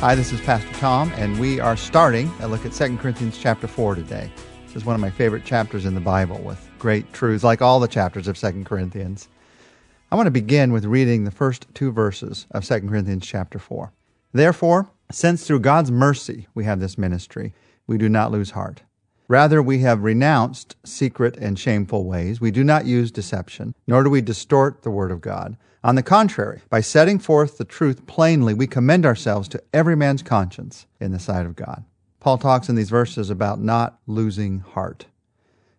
Hi, this is Pastor Tom, and we are starting a look at 2 Corinthians chapter 4 today. This is one of my favorite chapters in the Bible with great truths, like all the chapters of 2 Corinthians. I want to begin with reading the first two verses of 2 Corinthians chapter 4. Therefore, since through God's mercy we have this ministry, we do not lose heart. Rather, we have renounced secret and shameful ways. We do not use deception, nor do we distort the word of God. On the contrary, by setting forth the truth plainly, we commend ourselves to every man's conscience in the sight of God. Paul talks in these verses about not losing heart.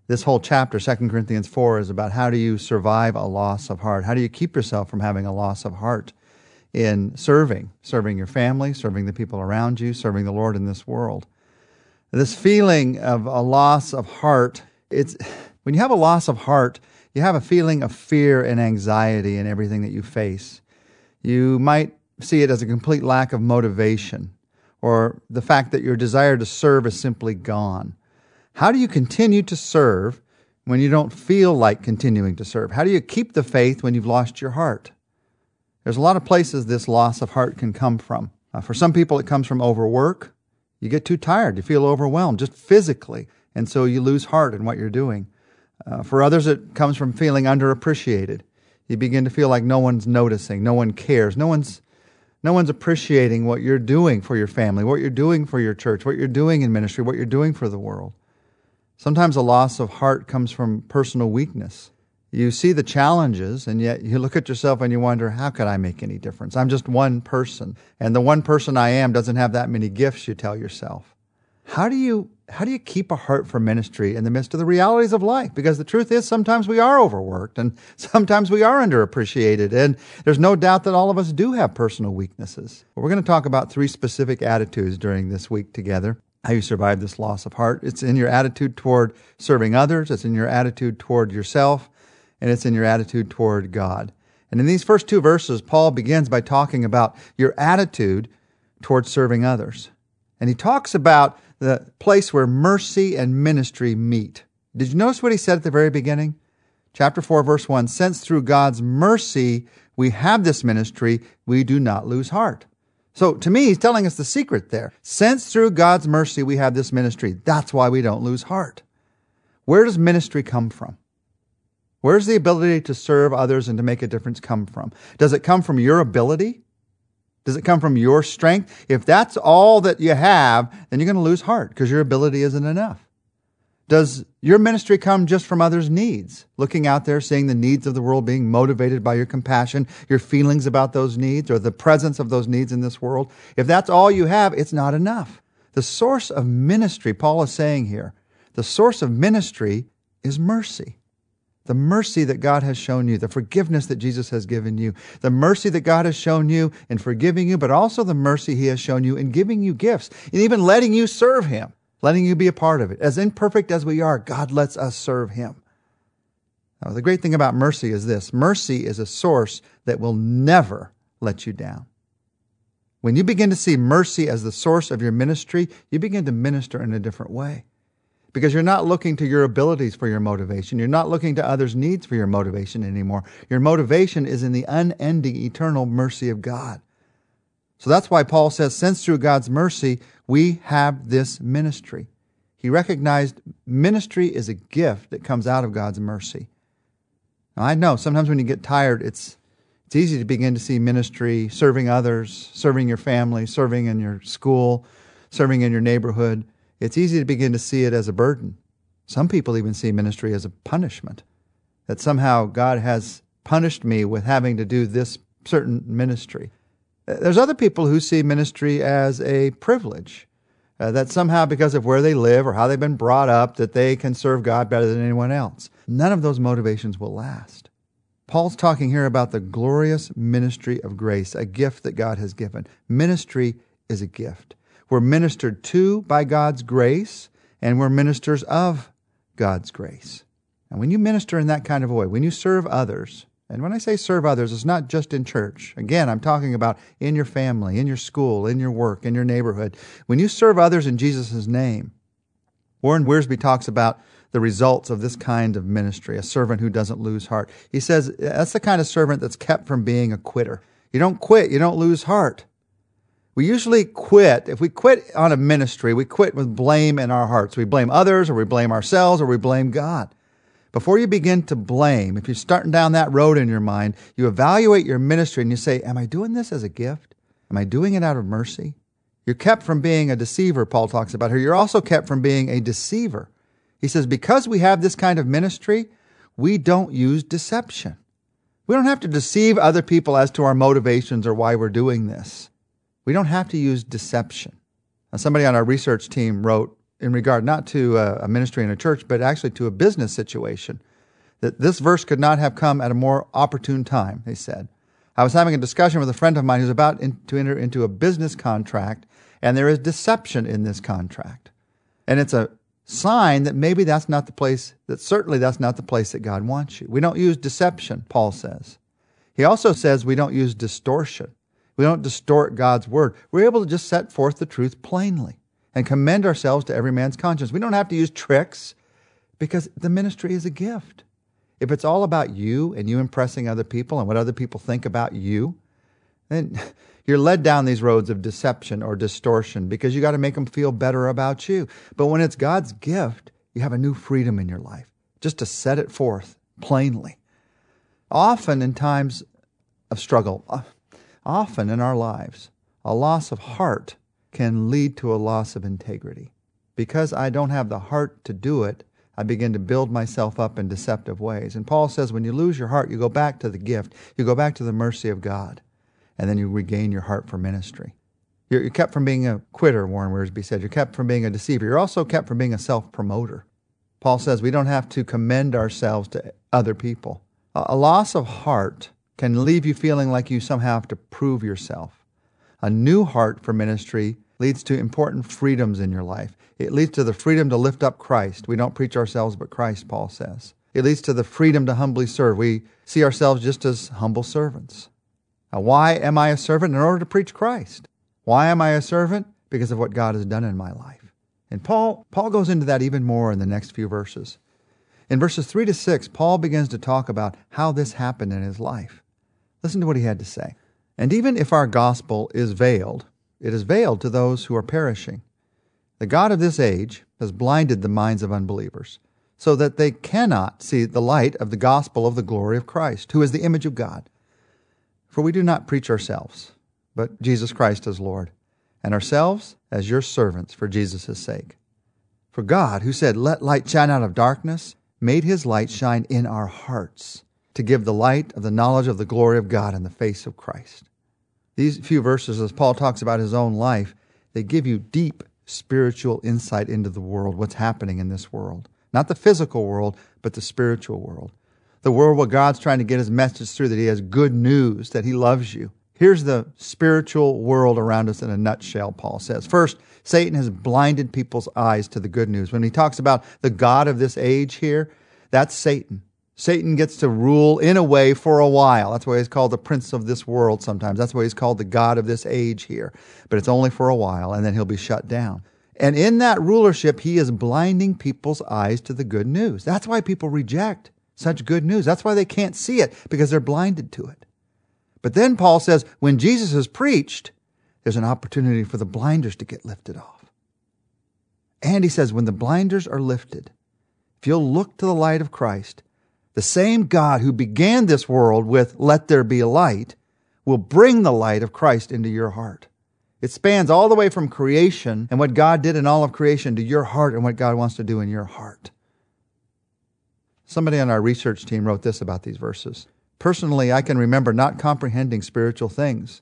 This whole chapter, 2 Corinthians 4, is about how do you survive a loss of heart? How do you keep yourself from having a loss of heart in serving, serving your family, serving the people around you, serving the Lord in this world? This feeling of a loss of heart, it's when you have a loss of heart, you have a feeling of fear and anxiety in everything that you face. You might see it as a complete lack of motivation or the fact that your desire to serve is simply gone. How do you continue to serve when you don't feel like continuing to serve? How do you keep the faith when you've lost your heart? There's a lot of places this loss of heart can come from. Uh, for some people, it comes from overwork. You get too tired, you feel overwhelmed just physically, and so you lose heart in what you're doing. Uh, for others, it comes from feeling underappreciated. You begin to feel like no one's noticing, no one cares, no one's no one's appreciating what you're doing for your family, what you're doing for your church, what you're doing in ministry, what you're doing for the world. Sometimes a loss of heart comes from personal weakness. You see the challenges, and yet you look at yourself and you wonder, how could I make any difference? I'm just one person, and the one person I am doesn't have that many gifts, you tell yourself. How do you how do you keep a heart for ministry in the midst of the realities of life? Because the truth is, sometimes we are overworked and sometimes we are underappreciated. And there's no doubt that all of us do have personal weaknesses. But we're going to talk about three specific attitudes during this week together. How you survive this loss of heart. It's in your attitude toward serving others, it's in your attitude toward yourself, and it's in your attitude toward God. And in these first two verses, Paul begins by talking about your attitude toward serving others. And he talks about the place where mercy and ministry meet. Did you notice what he said at the very beginning? Chapter 4, verse 1 Since through God's mercy we have this ministry, we do not lose heart. So to me, he's telling us the secret there. Since through God's mercy we have this ministry, that's why we don't lose heart. Where does ministry come from? Where's the ability to serve others and to make a difference come from? Does it come from your ability? Does it come from your strength? If that's all that you have, then you're going to lose heart because your ability isn't enough. Does your ministry come just from others' needs? Looking out there, seeing the needs of the world, being motivated by your compassion, your feelings about those needs, or the presence of those needs in this world? If that's all you have, it's not enough. The source of ministry, Paul is saying here, the source of ministry is mercy the mercy that God has shown you, the forgiveness that Jesus has given you, the mercy that God has shown you in forgiving you, but also the mercy He has shown you in giving you gifts and even letting you serve Him, letting you be a part of it. As imperfect as we are, God lets us serve Him. Now, the great thing about mercy is this mercy is a source that will never let you down. When you begin to see mercy as the source of your ministry, you begin to minister in a different way because you're not looking to your abilities for your motivation. You're not looking to others' needs for your motivation anymore. Your motivation is in the unending, eternal mercy of God. So that's why Paul says, since through God's mercy, we have this ministry. He recognized ministry is a gift that comes out of God's mercy. Now, I know sometimes when you get tired, it's, it's easy to begin to see ministry, serving others, serving your family, serving in your school, serving in your neighborhood it's easy to begin to see it as a burden. Some people even see ministry as a punishment, that somehow God has punished me with having to do this certain ministry. There's other people who see ministry as a privilege, uh, that somehow because of where they live or how they've been brought up, that they can serve God better than anyone else. None of those motivations will last. Paul's talking here about the glorious ministry of grace, a gift that God has given. Ministry is a gift. We're ministered to by God's grace, and we're ministers of God's grace. And when you minister in that kind of way, when you serve others, and when I say serve others, it's not just in church. Again, I'm talking about in your family, in your school, in your work, in your neighborhood. When you serve others in Jesus' name, Warren Wiersbe talks about the results of this kind of ministry, a servant who doesn't lose heart. He says that's the kind of servant that's kept from being a quitter. You don't quit, you don't lose heart. We usually quit. If we quit on a ministry, we quit with blame in our hearts. We blame others, or we blame ourselves, or we blame God. Before you begin to blame, if you're starting down that road in your mind, you evaluate your ministry and you say, Am I doing this as a gift? Am I doing it out of mercy? You're kept from being a deceiver, Paul talks about here. You're also kept from being a deceiver. He says, Because we have this kind of ministry, we don't use deception. We don't have to deceive other people as to our motivations or why we're doing this. We don't have to use deception. Now, somebody on our research team wrote, in regard not to uh, a ministry in a church, but actually to a business situation, that this verse could not have come at a more opportune time, they said. I was having a discussion with a friend of mine who's about in, to enter into a business contract, and there is deception in this contract. And it's a sign that maybe that's not the place, that certainly that's not the place that God wants you. We don't use deception, Paul says. He also says we don't use distortion. We don't distort God's word. We're able to just set forth the truth plainly and commend ourselves to every man's conscience. We don't have to use tricks because the ministry is a gift. If it's all about you and you impressing other people and what other people think about you, then you're led down these roads of deception or distortion because you got to make them feel better about you. But when it's God's gift, you have a new freedom in your life just to set it forth plainly. Often in times of struggle, often in our lives, a loss of heart can lead to a loss of integrity. Because I don't have the heart to do it, I begin to build myself up in deceptive ways. And Paul says when you lose your heart, you go back to the gift, you go back to the mercy of God, and then you regain your heart for ministry. You're, you're kept from being a quitter, Warren Wiersbe said. You're kept from being a deceiver. You're also kept from being a self promoter. Paul says we don't have to commend ourselves to other people. A, a loss of heart can leave you feeling like you somehow have to prove yourself. A new heart for ministry leads to important freedoms in your life. It leads to the freedom to lift up Christ. We don't preach ourselves but Christ, Paul says. It leads to the freedom to humbly serve. We see ourselves just as humble servants. Now, why am I a servant? In order to preach Christ. Why am I a servant? Because of what God has done in my life. And Paul, Paul goes into that even more in the next few verses. In verses 3 to 6, Paul begins to talk about how this happened in his life. Listen to what he had to say. And even if our gospel is veiled, it is veiled to those who are perishing. The God of this age has blinded the minds of unbelievers, so that they cannot see the light of the gospel of the glory of Christ, who is the image of God. For we do not preach ourselves, but Jesus Christ as Lord, and ourselves as your servants for Jesus' sake. For God, who said, Let light shine out of darkness, made his light shine in our hearts to give the light of the knowledge of the glory of God in the face of Christ. These few verses, as Paul talks about his own life, they give you deep spiritual insight into the world, what's happening in this world. Not the physical world, but the spiritual world. The world where God's trying to get his message through that he has good news, that he loves you. Here's the spiritual world around us in a nutshell, Paul says. First, Satan has blinded people's eyes to the good news. When he talks about the God of this age here, that's Satan. Satan gets to rule in a way for a while. That's why he's called the prince of this world sometimes. That's why he's called the God of this age here. But it's only for a while, and then he'll be shut down. And in that rulership, he is blinding people's eyes to the good news. That's why people reject such good news. That's why they can't see it, because they're blinded to it. But then Paul says, when Jesus is preached, there's an opportunity for the blinders to get lifted off. And he says, when the blinders are lifted, if you'll look to the light of Christ, the same God who began this world with, let there be light, will bring the light of Christ into your heart. It spans all the way from creation and what God did in all of creation to your heart and what God wants to do in your heart. Somebody on our research team wrote this about these verses. Personally, I can remember not comprehending spiritual things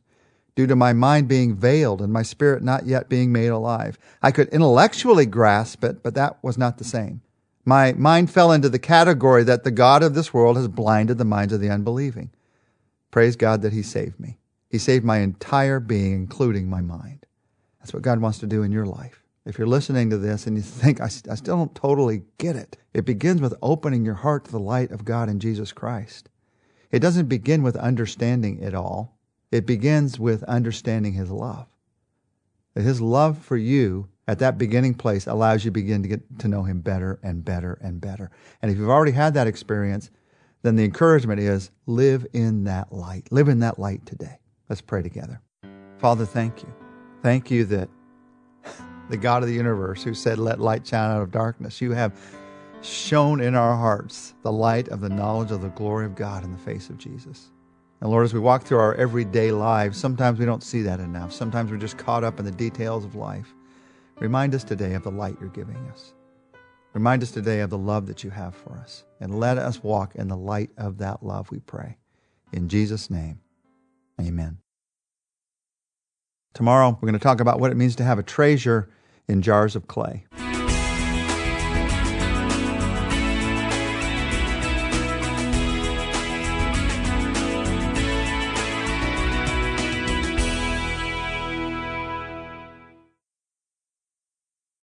due to my mind being veiled and my spirit not yet being made alive. I could intellectually grasp it, but that was not the same. My mind fell into the category that the God of this world has blinded the minds of the unbelieving. Praise God that He saved me. He saved my entire being, including my mind. That's what God wants to do in your life. If you're listening to this and you think, I, I still don't totally get it, it begins with opening your heart to the light of God in Jesus Christ. It doesn't begin with understanding it all. It begins with understanding His love. That His love for you at that beginning place allows you to begin to get to know him better and better and better. And if you've already had that experience, then the encouragement is live in that light. Live in that light today. Let's pray together. Father, thank you. Thank you that the God of the universe who said, Let light shine out of darkness, you have shone in our hearts the light of the knowledge of the glory of God in the face of Jesus. And Lord, as we walk through our everyday lives, sometimes we don't see that enough. Sometimes we're just caught up in the details of life. Remind us today of the light you're giving us. Remind us today of the love that you have for us. And let us walk in the light of that love, we pray. In Jesus' name, amen. Tomorrow, we're going to talk about what it means to have a treasure in jars of clay.